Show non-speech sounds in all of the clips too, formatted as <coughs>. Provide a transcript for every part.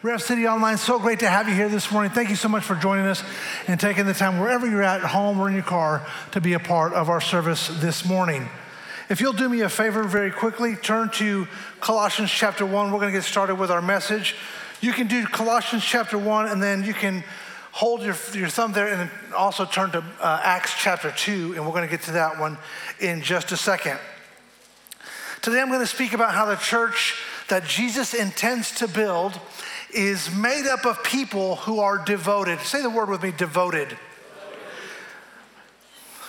Rev City Online, so great to have you here this morning. Thank you so much for joining us and taking the time, wherever you're at, home or in your car, to be a part of our service this morning. If you'll do me a favor very quickly, turn to Colossians chapter 1. We're going to get started with our message. You can do Colossians chapter 1, and then you can hold your, your thumb there and also turn to uh, Acts chapter 2, and we're going to get to that one in just a second. Today I'm going to speak about how the church that Jesus intends to build is made up of people who are devoted. Say the word with me devoted.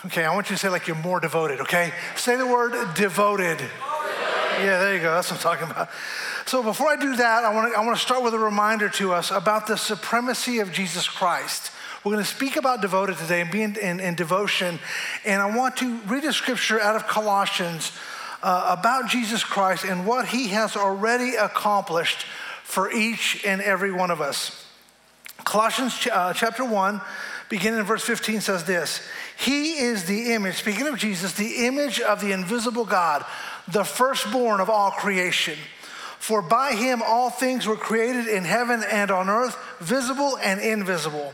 Okay, I want you to say like you're more devoted, okay? Say the word devoted. Yeah, there you go. That's what I'm talking about. So before I do that, I want to I want to start with a reminder to us about the supremacy of Jesus Christ. We're going to speak about devoted today and being in, in devotion. And I want to read a scripture out of Colossians uh, about Jesus Christ and what he has already accomplished for each and every one of us. Colossians ch- uh, chapter 1, beginning in verse 15, says this He is the image, speaking of Jesus, the image of the invisible God, the firstborn of all creation. For by him all things were created in heaven and on earth, visible and invisible.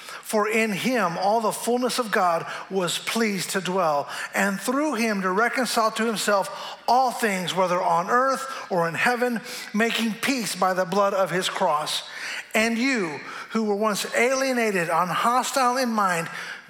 For in him all the fullness of God was pleased to dwell, and through him to reconcile to himself all things, whether on earth or in heaven, making peace by the blood of his cross. And you, who were once alienated and hostile in mind,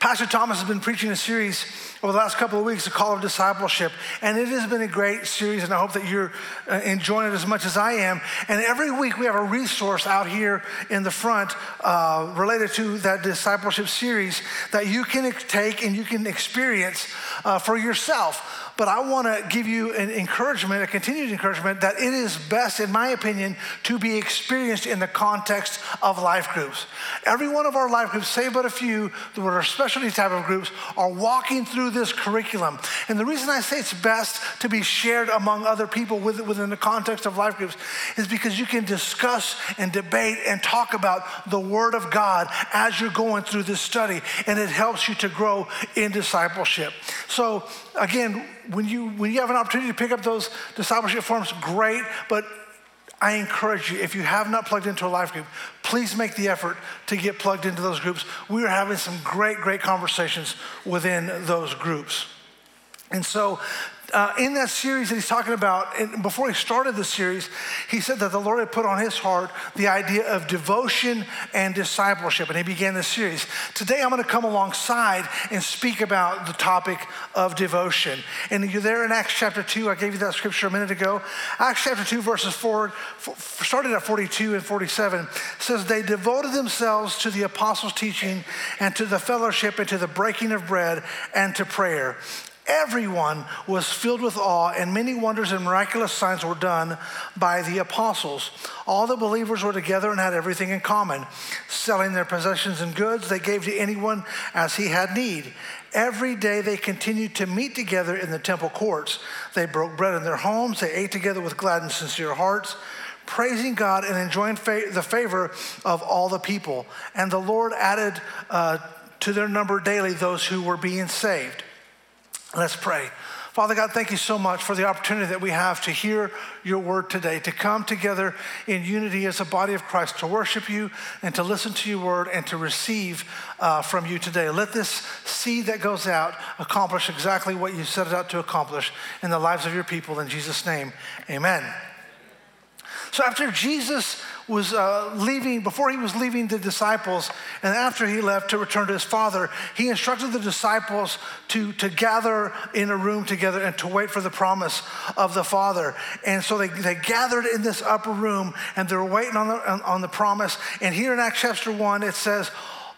Pastor Thomas has been preaching a series over the last couple of weeks, The Call of Discipleship, and it has been a great series, and I hope that you're uh, enjoying it as much as I am. And every week we have a resource out here in the front uh, related to that discipleship series that you can take and you can experience uh, for yourself but I want to give you an encouragement, a continued encouragement, that it is best, in my opinion, to be experienced in the context of life groups. Every one of our life groups, save but a few, that are specialty type of groups, are walking through this curriculum. And the reason I say it's best to be shared among other people within the context of life groups is because you can discuss and debate and talk about the Word of God as you're going through this study, and it helps you to grow in discipleship. So, again, when you, when you have an opportunity to pick up those discipleship forms, great, but I encourage you, if you have not plugged into a life group, please make the effort to get plugged into those groups. We are having some great, great conversations within those groups. And so uh, in that series that he's talking about, and before he started the series, he said that the Lord had put on his heart the idea of devotion and discipleship, and he began this series. Today, I'm going to come alongside and speak about the topic of devotion. And you're there in Acts chapter 2. I gave you that scripture a minute ago. Acts chapter 2, verses 4, started at 42 and 47, says, They devoted themselves to the apostles' teaching and to the fellowship and to the breaking of bread and to prayer. Everyone was filled with awe, and many wonders and miraculous signs were done by the apostles. All the believers were together and had everything in common. Selling their possessions and goods, they gave to anyone as he had need. Every day they continued to meet together in the temple courts. They broke bread in their homes, they ate together with glad and sincere hearts praising God and enjoying fa- the favor of all the people. And the Lord added uh, to their number daily those who were being saved. Let's pray. Father God, thank you so much for the opportunity that we have to hear your word today, to come together in unity as a body of Christ, to worship you and to listen to your word and to receive uh, from you today. Let this seed that goes out accomplish exactly what you set it out to accomplish in the lives of your people. In Jesus' name, amen. So after Jesus was uh, leaving, before he was leaving the disciples, and after he left to return to his father, he instructed the disciples to, to gather in a room together and to wait for the promise of the Father. And so they, they gathered in this upper room and they were waiting on the, on, on the promise. And here in Acts chapter 1, it says,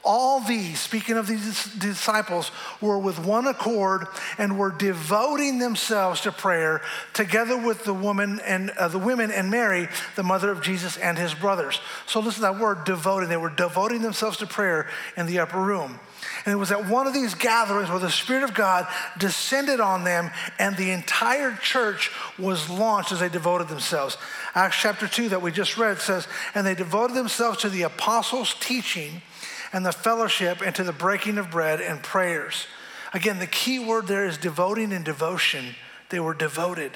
all these, speaking of these disciples, were with one accord and were devoting themselves to prayer together with the woman and uh, the women and Mary, the mother of Jesus and his brothers. So listen to that word devoting. They were devoting themselves to prayer in the upper room. And it was at one of these gatherings where the Spirit of God descended on them and the entire church was launched as they devoted themselves. Acts chapter 2 that we just read says, And they devoted themselves to the apostles' teaching and the fellowship and to the breaking of bread and prayers. Again, the key word there is devoting and devotion. They were devoted.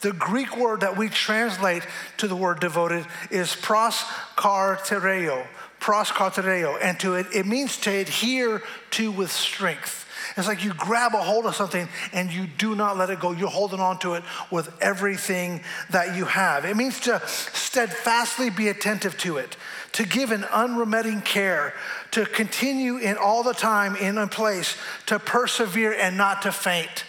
The Greek word that we translate to the word devoted is proskartereo, proskartereo, and to it, it means to adhere to with strength. It's like you grab a hold of something and you do not let it go. You're holding on to it with everything that you have. It means to steadfastly be attentive to it, to give an unremitting care, to continue in all the time in a place, to persevere and not to faint.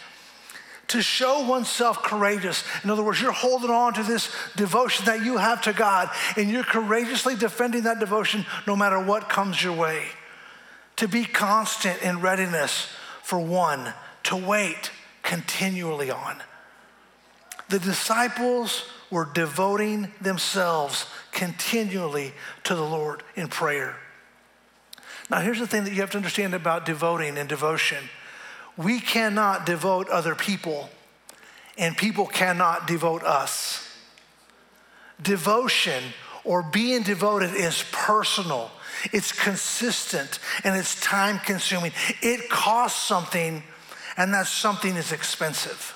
To show oneself courageous. In other words, you're holding on to this devotion that you have to God, and you're courageously defending that devotion no matter what comes your way. To be constant in readiness for one, to wait continually on. The disciples were devoting themselves continually to the Lord in prayer. Now, here's the thing that you have to understand about devoting and devotion we cannot devote other people, and people cannot devote us. Devotion or being devoted is personal, it's consistent, and it's time consuming. It costs something, and that something is expensive.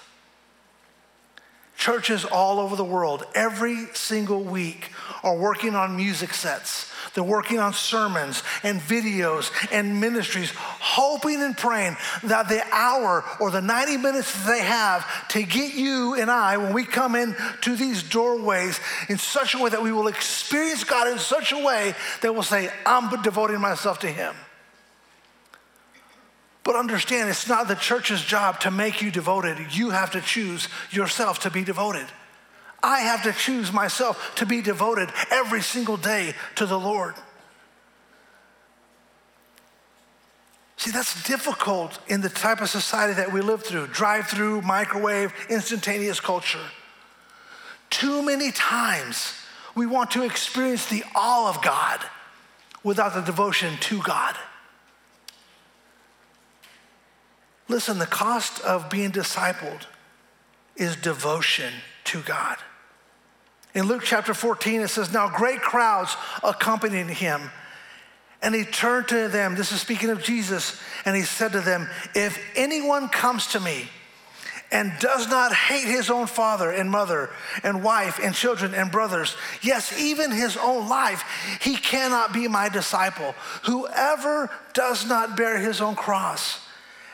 Churches all over the world, every single week, are working on music sets. They're working on sermons and videos and ministries, hoping and praying that the hour or the 90 minutes that they have to get you and I, when we come in to these doorways, in such a way that we will experience God in such a way that we'll say, I'm devoting myself to Him. But understand, it's not the church's job to make you devoted. You have to choose yourself to be devoted. I have to choose myself to be devoted every single day to the Lord. See, that's difficult in the type of society that we live through drive through, microwave, instantaneous culture. Too many times we want to experience the awe of God without the devotion to God. Listen, the cost of being discipled is devotion to God. In Luke chapter 14, it says, Now great crowds accompanied him. And he turned to them, this is speaking of Jesus, and he said to them, If anyone comes to me and does not hate his own father and mother and wife and children and brothers, yes, even his own life, he cannot be my disciple. Whoever does not bear his own cross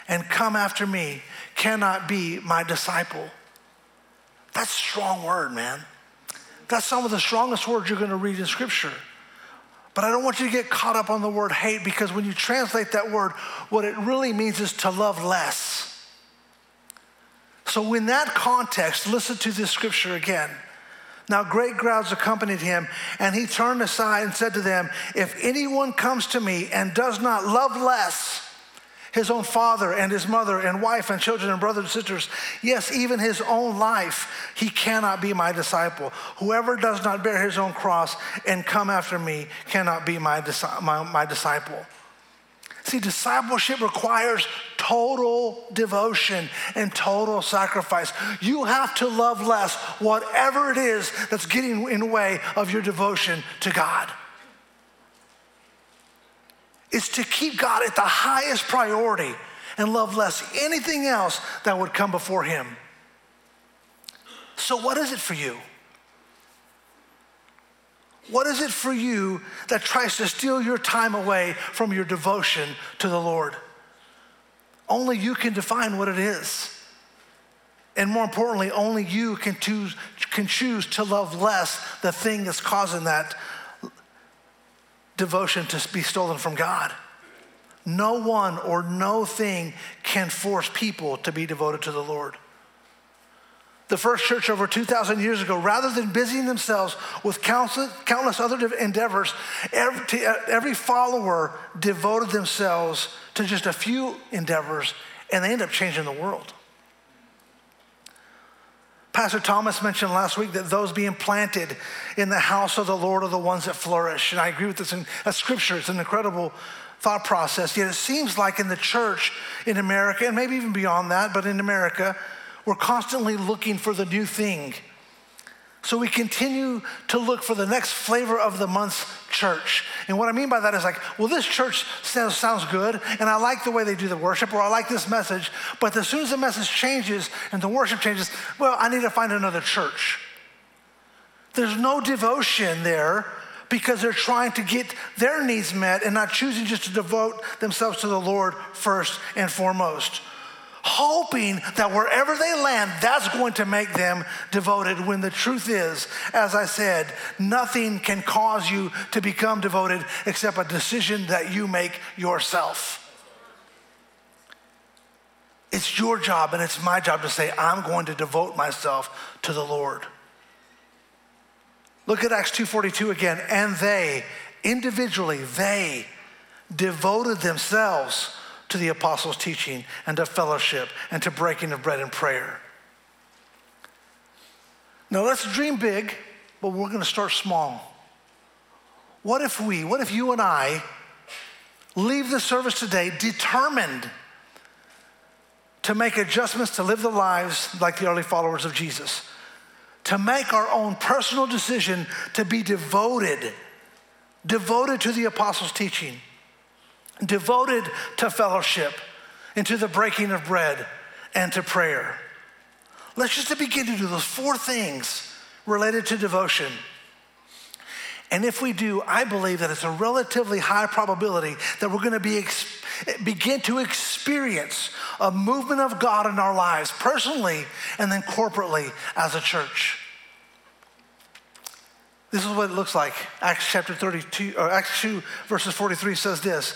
and come after me cannot be my disciple. That's a strong word, man. That's some of the strongest words you're going to read in Scripture. But I don't want you to get caught up on the word hate because when you translate that word, what it really means is to love less. So, in that context, listen to this scripture again. Now, great crowds accompanied him, and he turned aside and said to them, If anyone comes to me and does not love less, his own father and his mother and wife and children and brothers and sisters, yes, even his own life, he cannot be my disciple. Whoever does not bear his own cross and come after me cannot be my, my, my disciple. See, discipleship requires total devotion and total sacrifice. You have to love less whatever it is that's getting in the way of your devotion to God is to keep God at the highest priority and love less anything else that would come before Him. So, what is it for you? What is it for you that tries to steal your time away from your devotion to the Lord? Only you can define what it is. And more importantly, only you can choose, can choose to love less the thing that's causing that devotion to be stolen from God. No one or no thing can force people to be devoted to the Lord. The first church over 2,000 years ago, rather than busying themselves with countless other endeavors, every, every follower devoted themselves to just a few endeavors and they end up changing the world. Pastor Thomas mentioned last week that those being planted in the house of the Lord are the ones that flourish. And I agree with this. In, scripture. It's an incredible thought process. Yet it seems like in the church in America, and maybe even beyond that, but in America, we're constantly looking for the new thing. So we continue to look for the next flavor of the month's church. And what I mean by that is like, well, this church sounds, sounds good, and I like the way they do the worship, or I like this message, but as soon as the message changes and the worship changes, well, I need to find another church. There's no devotion there because they're trying to get their needs met and not choosing just to devote themselves to the Lord first and foremost hoping that wherever they land, that's going to make them devoted. When the truth is, as I said, nothing can cause you to become devoted except a decision that you make yourself. It's your job and it's my job to say, I'm going to devote myself to the Lord. Look at Acts 2:42 again. And they, individually, they devoted themselves to the apostles' teaching and to fellowship and to breaking of bread and prayer. Now let's dream big, but we're going to start small. What if we, what if you and I leave the service today determined to make adjustments to live the lives like the early followers of Jesus? To make our own personal decision to be devoted, devoted to the apostles' teaching devoted to fellowship and to the breaking of bread and to prayer. Let's just begin to do those four things related to devotion. And if we do, I believe that it's a relatively high probability that we're going to be begin to experience a movement of God in our lives, personally and then corporately as a church. This is what it looks like. Acts chapter 32, or Acts 2, verses 43 says this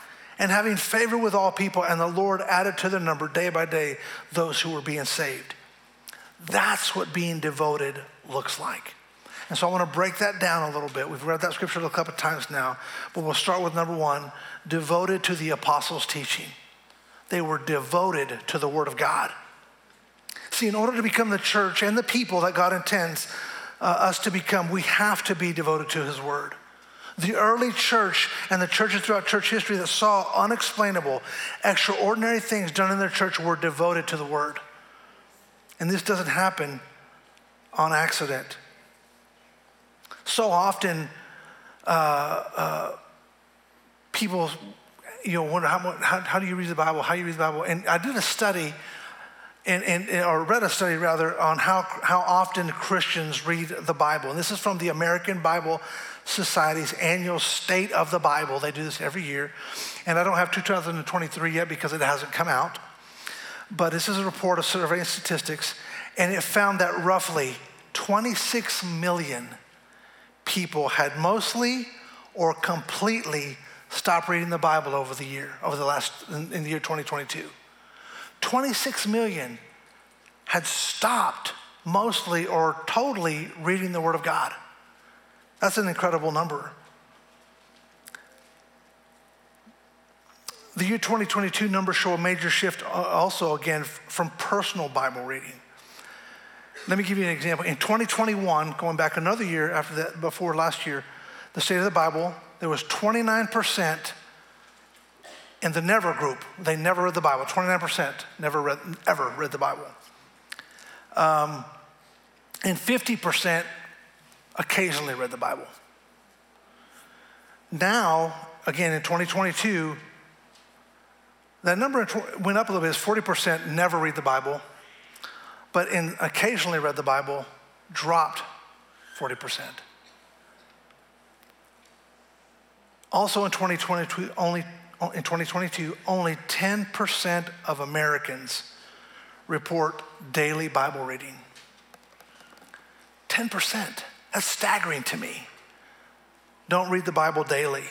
and having favor with all people, and the Lord added to their number day by day those who were being saved. That's what being devoted looks like. And so I want to break that down a little bit. We've read that scripture a couple of times now, but we'll start with number one devoted to the apostles' teaching. They were devoted to the Word of God. See, in order to become the church and the people that God intends uh, us to become, we have to be devoted to His Word. The early church and the churches throughout church history that saw unexplainable, extraordinary things done in their church were devoted to the word. And this doesn't happen on accident. So often, uh, uh, people, you know, wonder how, how, how, do you read the Bible? How do you read the Bible? And I did a study, and, and, or read a study rather, on how, how often Christians read the Bible. And this is from the American Bible Society's annual State of the Bible. They do this every year. And I don't have 2023 yet because it hasn't come out. But this is a report of surveying statistics, and it found that roughly 26 million people had mostly or completely stopped reading the Bible over the year, over the last, in, in the year 2022. 26 million had stopped mostly or totally reading the Word of God. That's an incredible number. The year 2022 numbers show a major shift uh, also, again, from personal Bible reading. Let me give you an example. In 2021, going back another year after that, before last year, the state of the Bible, there was 29% in the never group. They never read the Bible. 29% never read, ever read the Bible. Um, and 50% occasionally read the Bible. Now, again in 2022, That number went up a little bit. It's 40% never read the Bible, but in occasionally read the Bible, dropped 40%. Also in 2022, only, in 2022, only 10% of Americans report daily Bible reading. 10%. That's staggering to me. Don't read the Bible daily.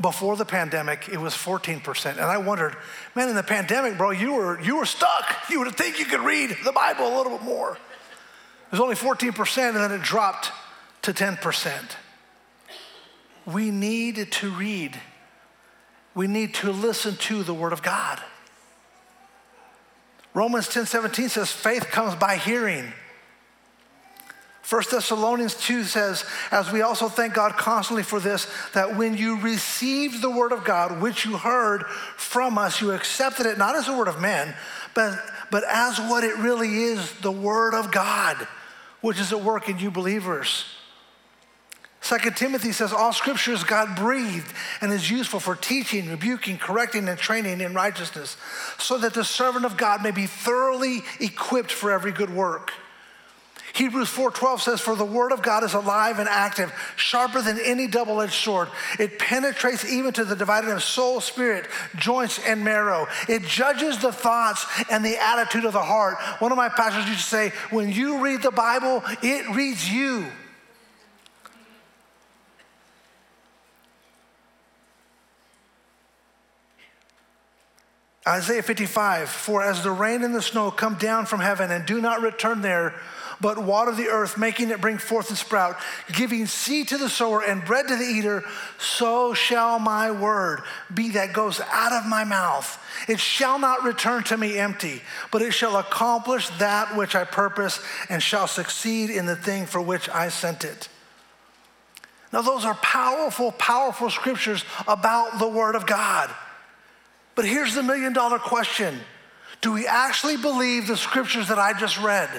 Before the pandemic, it was 14%. And I wondered, man, in the pandemic, bro, you were, you were stuck. You would think you could read the Bible a little bit more. It was only 14%, and then it dropped to 10%. We need to read. We need to listen to the Word of God. Romans 10 17 says, faith comes by hearing 1 Thessalonians 2 says, As we also thank God constantly for this, that when you received the word of God, which you heard from us, you accepted it not as the word of men, but, but as what it really is the word of God, which is at work in you believers. 2 Timothy says, All scripture is God breathed and is useful for teaching, rebuking, correcting, and training in righteousness, so that the servant of God may be thoroughly equipped for every good work. Hebrews 4:12 says for the word of God is alive and active, sharper than any double-edged sword. It penetrates even to the dividing of soul, spirit, joints and marrow. It judges the thoughts and the attitude of the heart. One of my pastors used to say, when you read the Bible, it reads you. Isaiah 55, for as the rain and the snow come down from heaven and do not return there, but water the earth, making it bring forth and sprout, giving seed to the sower and bread to the eater, so shall my word be that goes out of my mouth. It shall not return to me empty, but it shall accomplish that which I purpose and shall succeed in the thing for which I sent it. Now, those are powerful, powerful scriptures about the Word of God. But here's the million dollar question Do we actually believe the scriptures that I just read?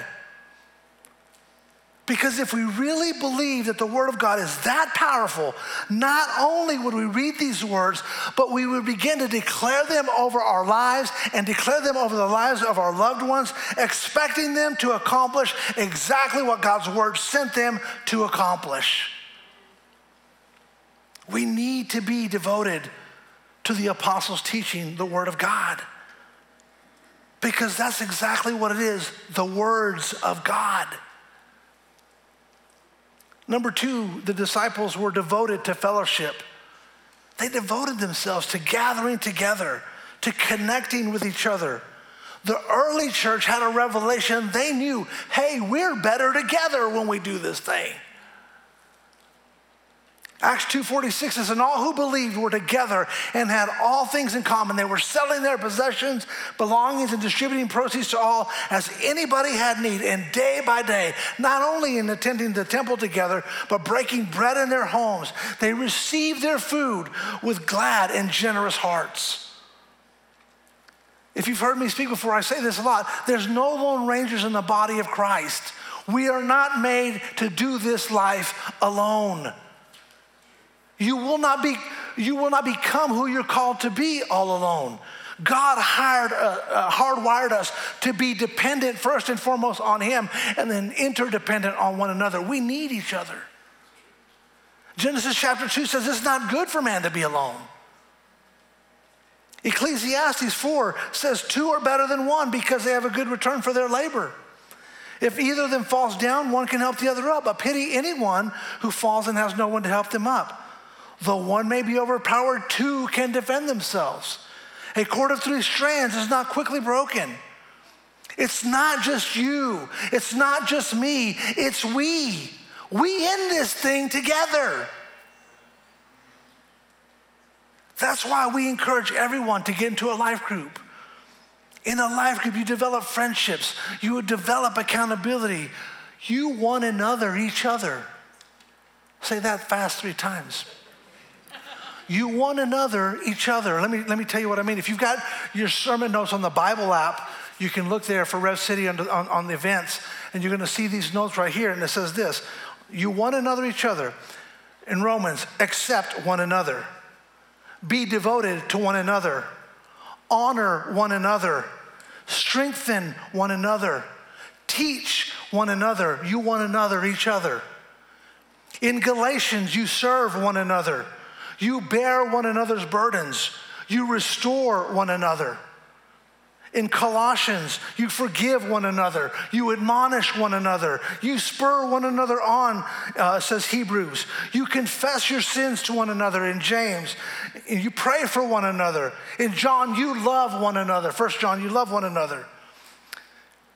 Because if we really believe that the Word of God is that powerful, not only would we read these words, but we would begin to declare them over our lives and declare them over the lives of our loved ones, expecting them to accomplish exactly what God's Word sent them to accomplish. We need to be devoted to the apostles' teaching the Word of God. Because that's exactly what it is the words of God. Number two, the disciples were devoted to fellowship. They devoted themselves to gathering together, to connecting with each other. The early church had a revelation. They knew, hey, we're better together when we do this thing. Acts 2:46 says, and all who believed were together and had all things in common. They were selling their possessions, belongings, and distributing proceeds to all as anybody had need. And day by day, not only in attending the temple together, but breaking bread in their homes, they received their food with glad and generous hearts. If you've heard me speak before, I say this a lot. There's no lone rangers in the body of Christ. We are not made to do this life alone. You will not be, you will not become who you're called to be all alone. God hired, uh, uh, hardwired us to be dependent first and foremost on Him and then interdependent on one another. We need each other. Genesis chapter 2 says it's not good for man to be alone. Ecclesiastes 4 says two are better than one because they have a good return for their labor. If either of them falls down, one can help the other up. But pity anyone who falls and has no one to help them up. Though one may be overpowered, two can defend themselves. A cord of three strands is not quickly broken. It's not just you, it's not just me, it's we. We in this thing together. That's why we encourage everyone to get into a life group. In a life group, you develop friendships, you develop accountability. You one another, each other. Say that fast three times you one another each other. Let me, let me tell you what I mean. If you've got your sermon notes on the Bible app, you can look there for Rev City on, on, on the events, and you're going to see these notes right here. And it says this You one another each other. In Romans, accept one another, be devoted to one another, honor one another, strengthen one another, teach one another, you one another, each other. In Galatians, you serve one another, you bear one another's burdens, you restore one another. In Colossians, you forgive one another, you admonish one another, you spur one another on, uh, says Hebrews. You confess your sins to one another in James. You pray for one another. In John, you love one another. First John, you love one another.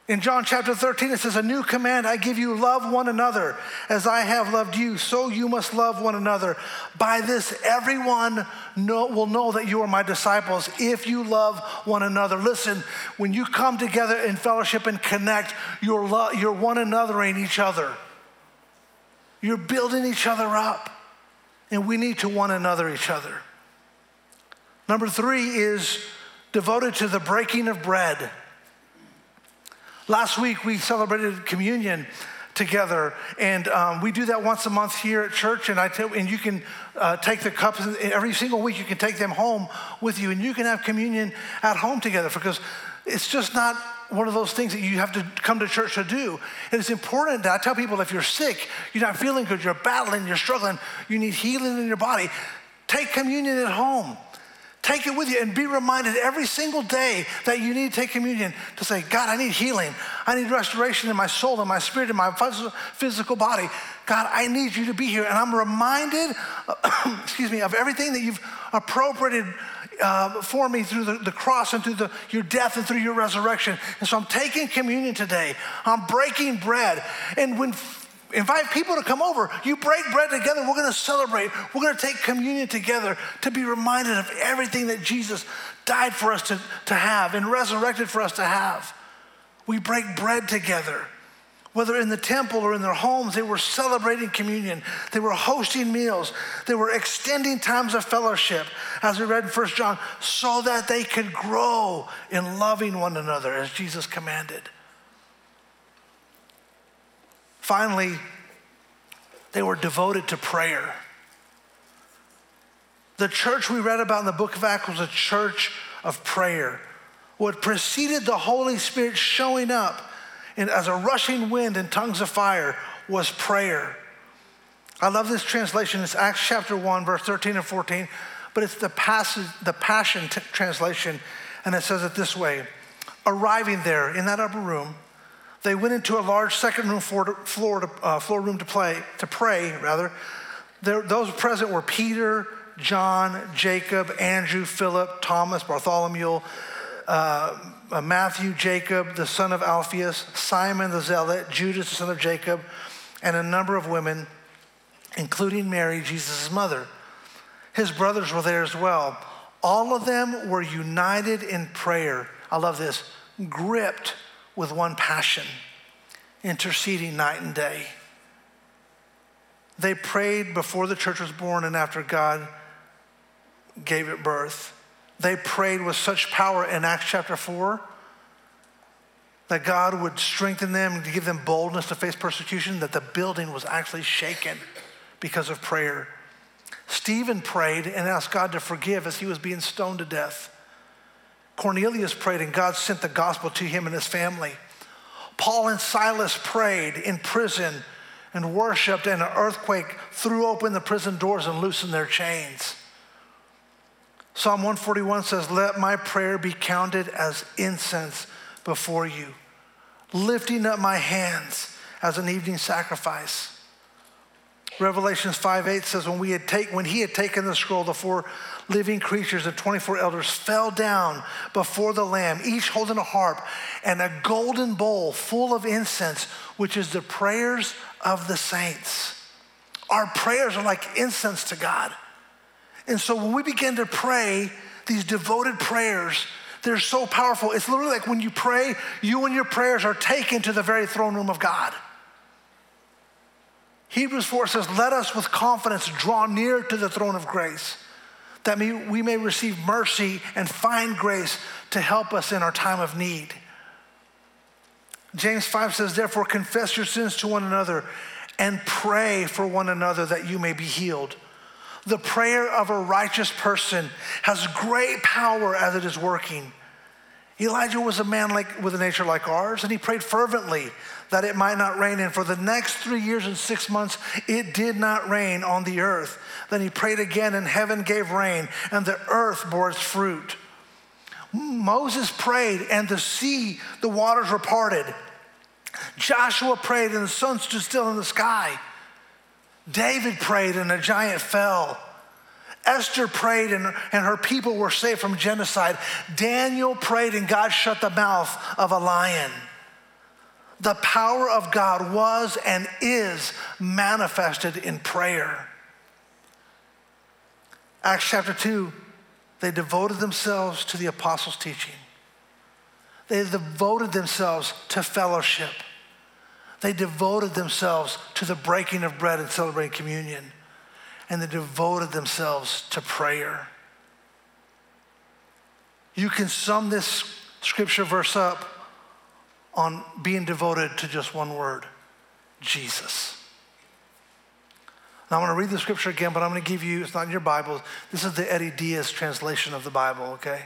In John chapter 13, it says, A new command I give you love one another as I have loved you, so you must love one another. By this, everyone know, will know that you are my disciples if you love one another. Listen, when you come together in fellowship and connect, you're, lo- you're one another in each other. You're building each other up, and we need to one another each other. Number three is devoted to the breaking of bread. Last week we celebrated communion together, and um, we do that once a month here at church. And I tell, and you can uh, take the cups every single week. You can take them home with you, and you can have communion at home together because it's just not one of those things that you have to come to church to do. And it's important that I tell people if you're sick, you're not feeling good, you're battling, you're struggling, you need healing in your body, take communion at home. Take it with you and be reminded every single day that you need to take communion to say, God, I need healing. I need restoration in my soul, in my spirit, in my physical body. God, I need you to be here. And I'm reminded, <coughs> excuse me, of everything that you've appropriated uh, for me through the, the cross and through the, your death and through your resurrection. And so I'm taking communion today. I'm breaking bread. And when invite people to come over. You break bread together. We're going to celebrate. We're going to take communion together to be reminded of everything that Jesus died for us to, to have and resurrected for us to have. We break bread together. Whether in the temple or in their homes, they were celebrating communion. They were hosting meals. They were extending times of fellowship, as we read in 1 John, so that they could grow in loving one another as Jesus commanded. Finally, they were devoted to prayer. The church we read about in the book of Acts was a church of prayer. What preceded the Holy Spirit showing up in, as a rushing wind and tongues of fire was prayer. I love this translation. It's Acts chapter 1, verse 13 and 14, but it's the, passage, the Passion t- translation, and it says it this way Arriving there in that upper room, they went into a large second room floor, floor, to, uh, floor room to play to pray. Rather, there, those present were Peter, John, Jacob, Andrew, Philip, Thomas, Bartholomew, uh, uh, Matthew, Jacob, the son of Alphaeus, Simon the Zealot, Judas, the son of Jacob, and a number of women, including Mary, Jesus' mother. His brothers were there as well. All of them were united in prayer. I love this, gripped with one passion, interceding night and day. They prayed before the church was born and after God gave it birth. They prayed with such power in Acts chapter 4 that God would strengthen them and give them boldness to face persecution, that the building was actually shaken because of prayer. Stephen prayed and asked God to forgive as he was being stoned to death. Cornelius prayed and God sent the gospel to him and his family. Paul and Silas prayed in prison and worshiped, and an earthquake threw open the prison doors and loosened their chains. Psalm 141 says, Let my prayer be counted as incense before you, lifting up my hands as an evening sacrifice. Revelations 5 8 says, when, we had take, when he had taken the scroll, the four living creatures, the 24 elders, fell down before the Lamb, each holding a harp and a golden bowl full of incense, which is the prayers of the saints. Our prayers are like incense to God. And so when we begin to pray these devoted prayers, they're so powerful. It's literally like when you pray, you and your prayers are taken to the very throne room of God. Hebrews 4 says, Let us with confidence draw near to the throne of grace that we may receive mercy and find grace to help us in our time of need. James 5 says, Therefore, confess your sins to one another and pray for one another that you may be healed. The prayer of a righteous person has great power as it is working. Elijah was a man like, with a nature like ours, and he prayed fervently that it might not rain. And for the next three years and six months, it did not rain on the earth. Then he prayed again, and heaven gave rain, and the earth bore its fruit. Moses prayed, and the sea, the waters were parted. Joshua prayed, and the sun stood still in the sky. David prayed, and a giant fell. Esther prayed, and, and her people were saved from genocide. Daniel prayed, and God shut the mouth of a lion. The power of God was and is manifested in prayer. Acts chapter 2, they devoted themselves to the apostles' teaching. They devoted themselves to fellowship. They devoted themselves to the breaking of bread and celebrating communion. And they devoted themselves to prayer. You can sum this scripture verse up on being devoted to just one word Jesus. Now, I'm going to read the scripture again, but I'm going to give you, it's not in your Bible. This is the Eddie Diaz translation of the Bible, okay?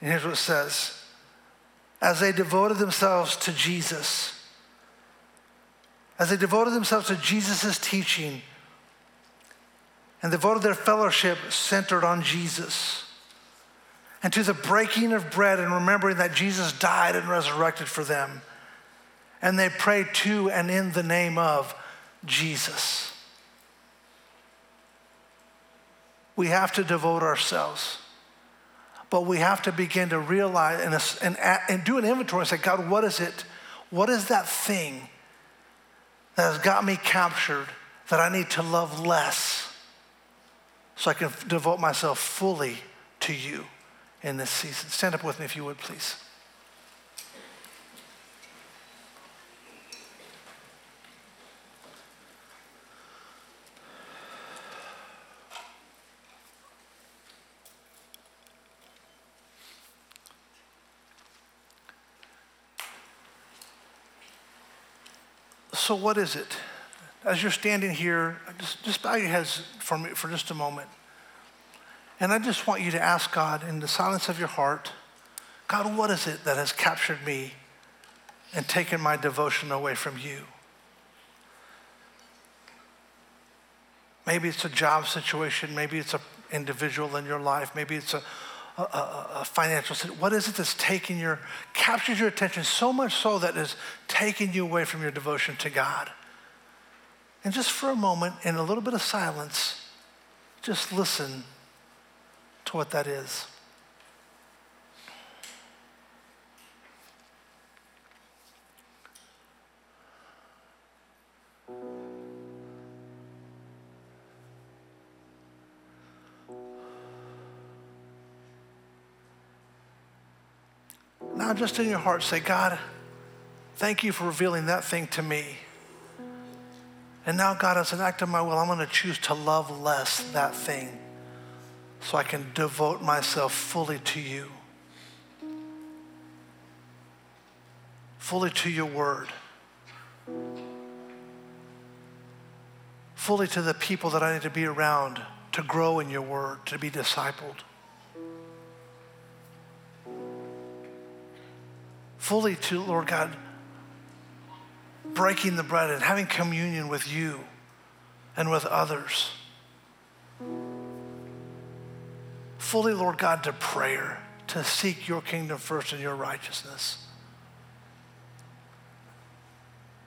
And here's what it says As they devoted themselves to Jesus, as they devoted themselves to Jesus' teaching and devoted their fellowship centered on Jesus and to the breaking of bread and remembering that Jesus died and resurrected for them. And they prayed to and in the name of Jesus. We have to devote ourselves. But we have to begin to realize and, and, and do an inventory and say, God, what is it? What is that thing that has got me captured that I need to love less so I can devote myself fully to you in this season. Stand up with me if you would, please. So, what is it? As you're standing here, just, just bow your heads for, me, for just a moment. And I just want you to ask God in the silence of your heart God, what is it that has captured me and taken my devotion away from you? Maybe it's a job situation. Maybe it's an individual in your life. Maybe it's a, a, a, a financial situation. What is it that's taking your, captures your attention so much so that is taking you away from your devotion to God? And just for a moment, in a little bit of silence, just listen to what that is. Now, just in your heart, say, God, thank you for revealing that thing to me. And now, God, as an act of my will, I'm going to choose to love less that thing so I can devote myself fully to you, fully to your word, fully to the people that I need to be around to grow in your word, to be discipled. Fully to, Lord God, breaking the bread and having communion with you and with others. Fully, Lord God, to prayer, to seek your kingdom first and your righteousness.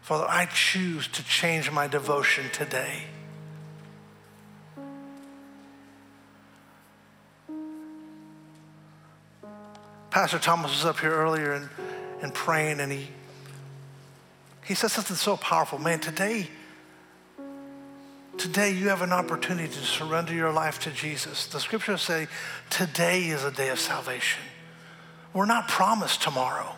Father, I choose to change my devotion today. Pastor Thomas was up here earlier and, and praying, and he he says something so powerful. Man, today, today you have an opportunity to surrender your life to Jesus. The scriptures say today is a day of salvation. We're not promised tomorrow.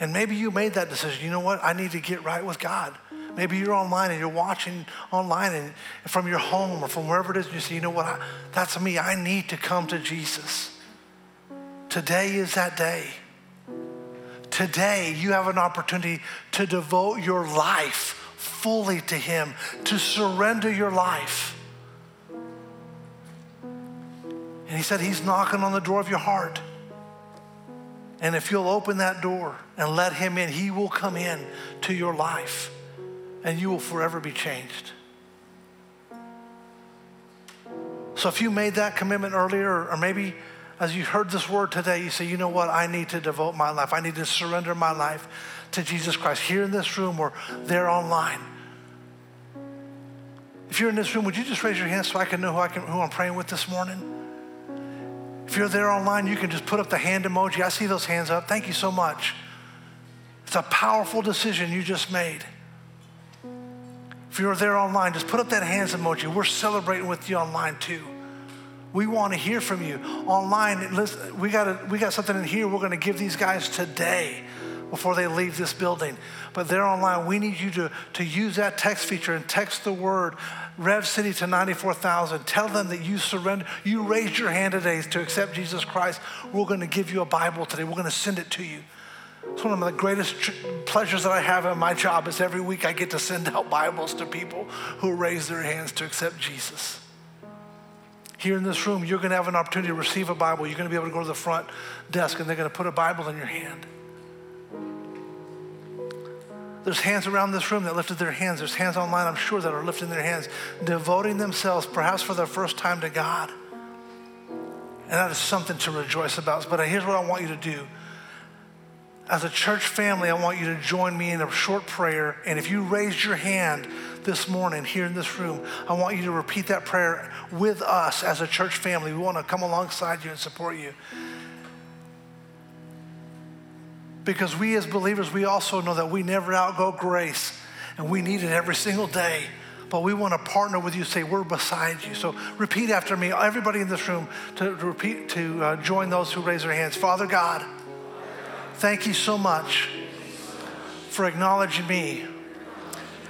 And maybe you made that decision. You know what? I need to get right with God. Maybe you're online and you're watching online and from your home or from wherever it is, and you say, you know what? I, that's me. I need to come to Jesus. Today is that day. Today, you have an opportunity to devote your life fully to Him, to surrender your life. And He said He's knocking on the door of your heart. And if you'll open that door and let Him in, He will come in to your life and you will forever be changed. So if you made that commitment earlier, or maybe as you heard this word today, you say, you know what, I need to devote my life, I need to surrender my life to Jesus Christ here in this room or there online. If you're in this room, would you just raise your hand so I can know who, I can, who I'm praying with this morning? If you're there online, you can just put up the hand emoji. I see those hands up. Thank you so much. It's a powerful decision you just made. If you're there online, just put up that hands emoji. We're celebrating with you online too. We want to hear from you. Online, listen, we got, we got something in here we're going to give these guys today before they leave this building. But they're online. We need you to, to use that text feature and text the word Rev City to 94,000. Tell them that you surrender, you raised your hand today to accept Jesus Christ. We're going to give you a Bible today. We're going to send it to you. It's one of the greatest tr- pleasures that I have in my job is every week I get to send out <laughs> Bibles to people who raise their hands to accept Jesus. Here in this room, you're going to have an opportunity to receive a Bible. You're going to be able to go to the front desk and they're going to put a Bible in your hand. There's hands around this room that lifted their hands. There's hands online, I'm sure, that are lifting their hands, devoting themselves, perhaps for the first time, to God. And that is something to rejoice about. But here's what I want you to do as a church family, I want you to join me in a short prayer. And if you raised your hand this morning here in this room, I want you to repeat that prayer with us as a church family. We want to come alongside you and support you. Because we as believers, we also know that we never outgo grace and we need it every single day. But we want to partner with you, say, we're beside you. So repeat after me, everybody in this room, to, repeat, to uh, join those who raise their hands. Father God, Thank you so much for acknowledging me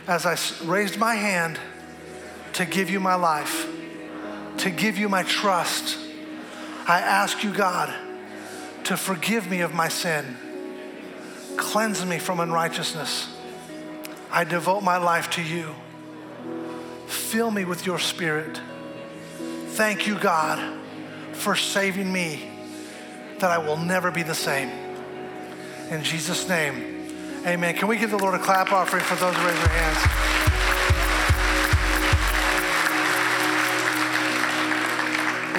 as I raised my hand to give you my life, to give you my trust. I ask you, God, to forgive me of my sin, cleanse me from unrighteousness. I devote my life to you. Fill me with your spirit. Thank you, God, for saving me that I will never be the same. In Jesus' name, amen. Can we give the Lord a clap offering for those who raise their hands?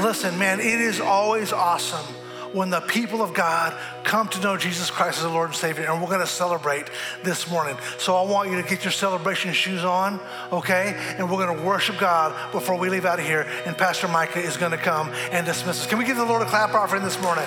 Listen, man, it is always awesome when the people of God come to know Jesus Christ as the Lord and Savior, and we're going to celebrate this morning. So I want you to get your celebration shoes on, okay? And we're going to worship God before we leave out of here. And Pastor Micah is going to come and dismiss us. Can we give the Lord a clap offering this morning?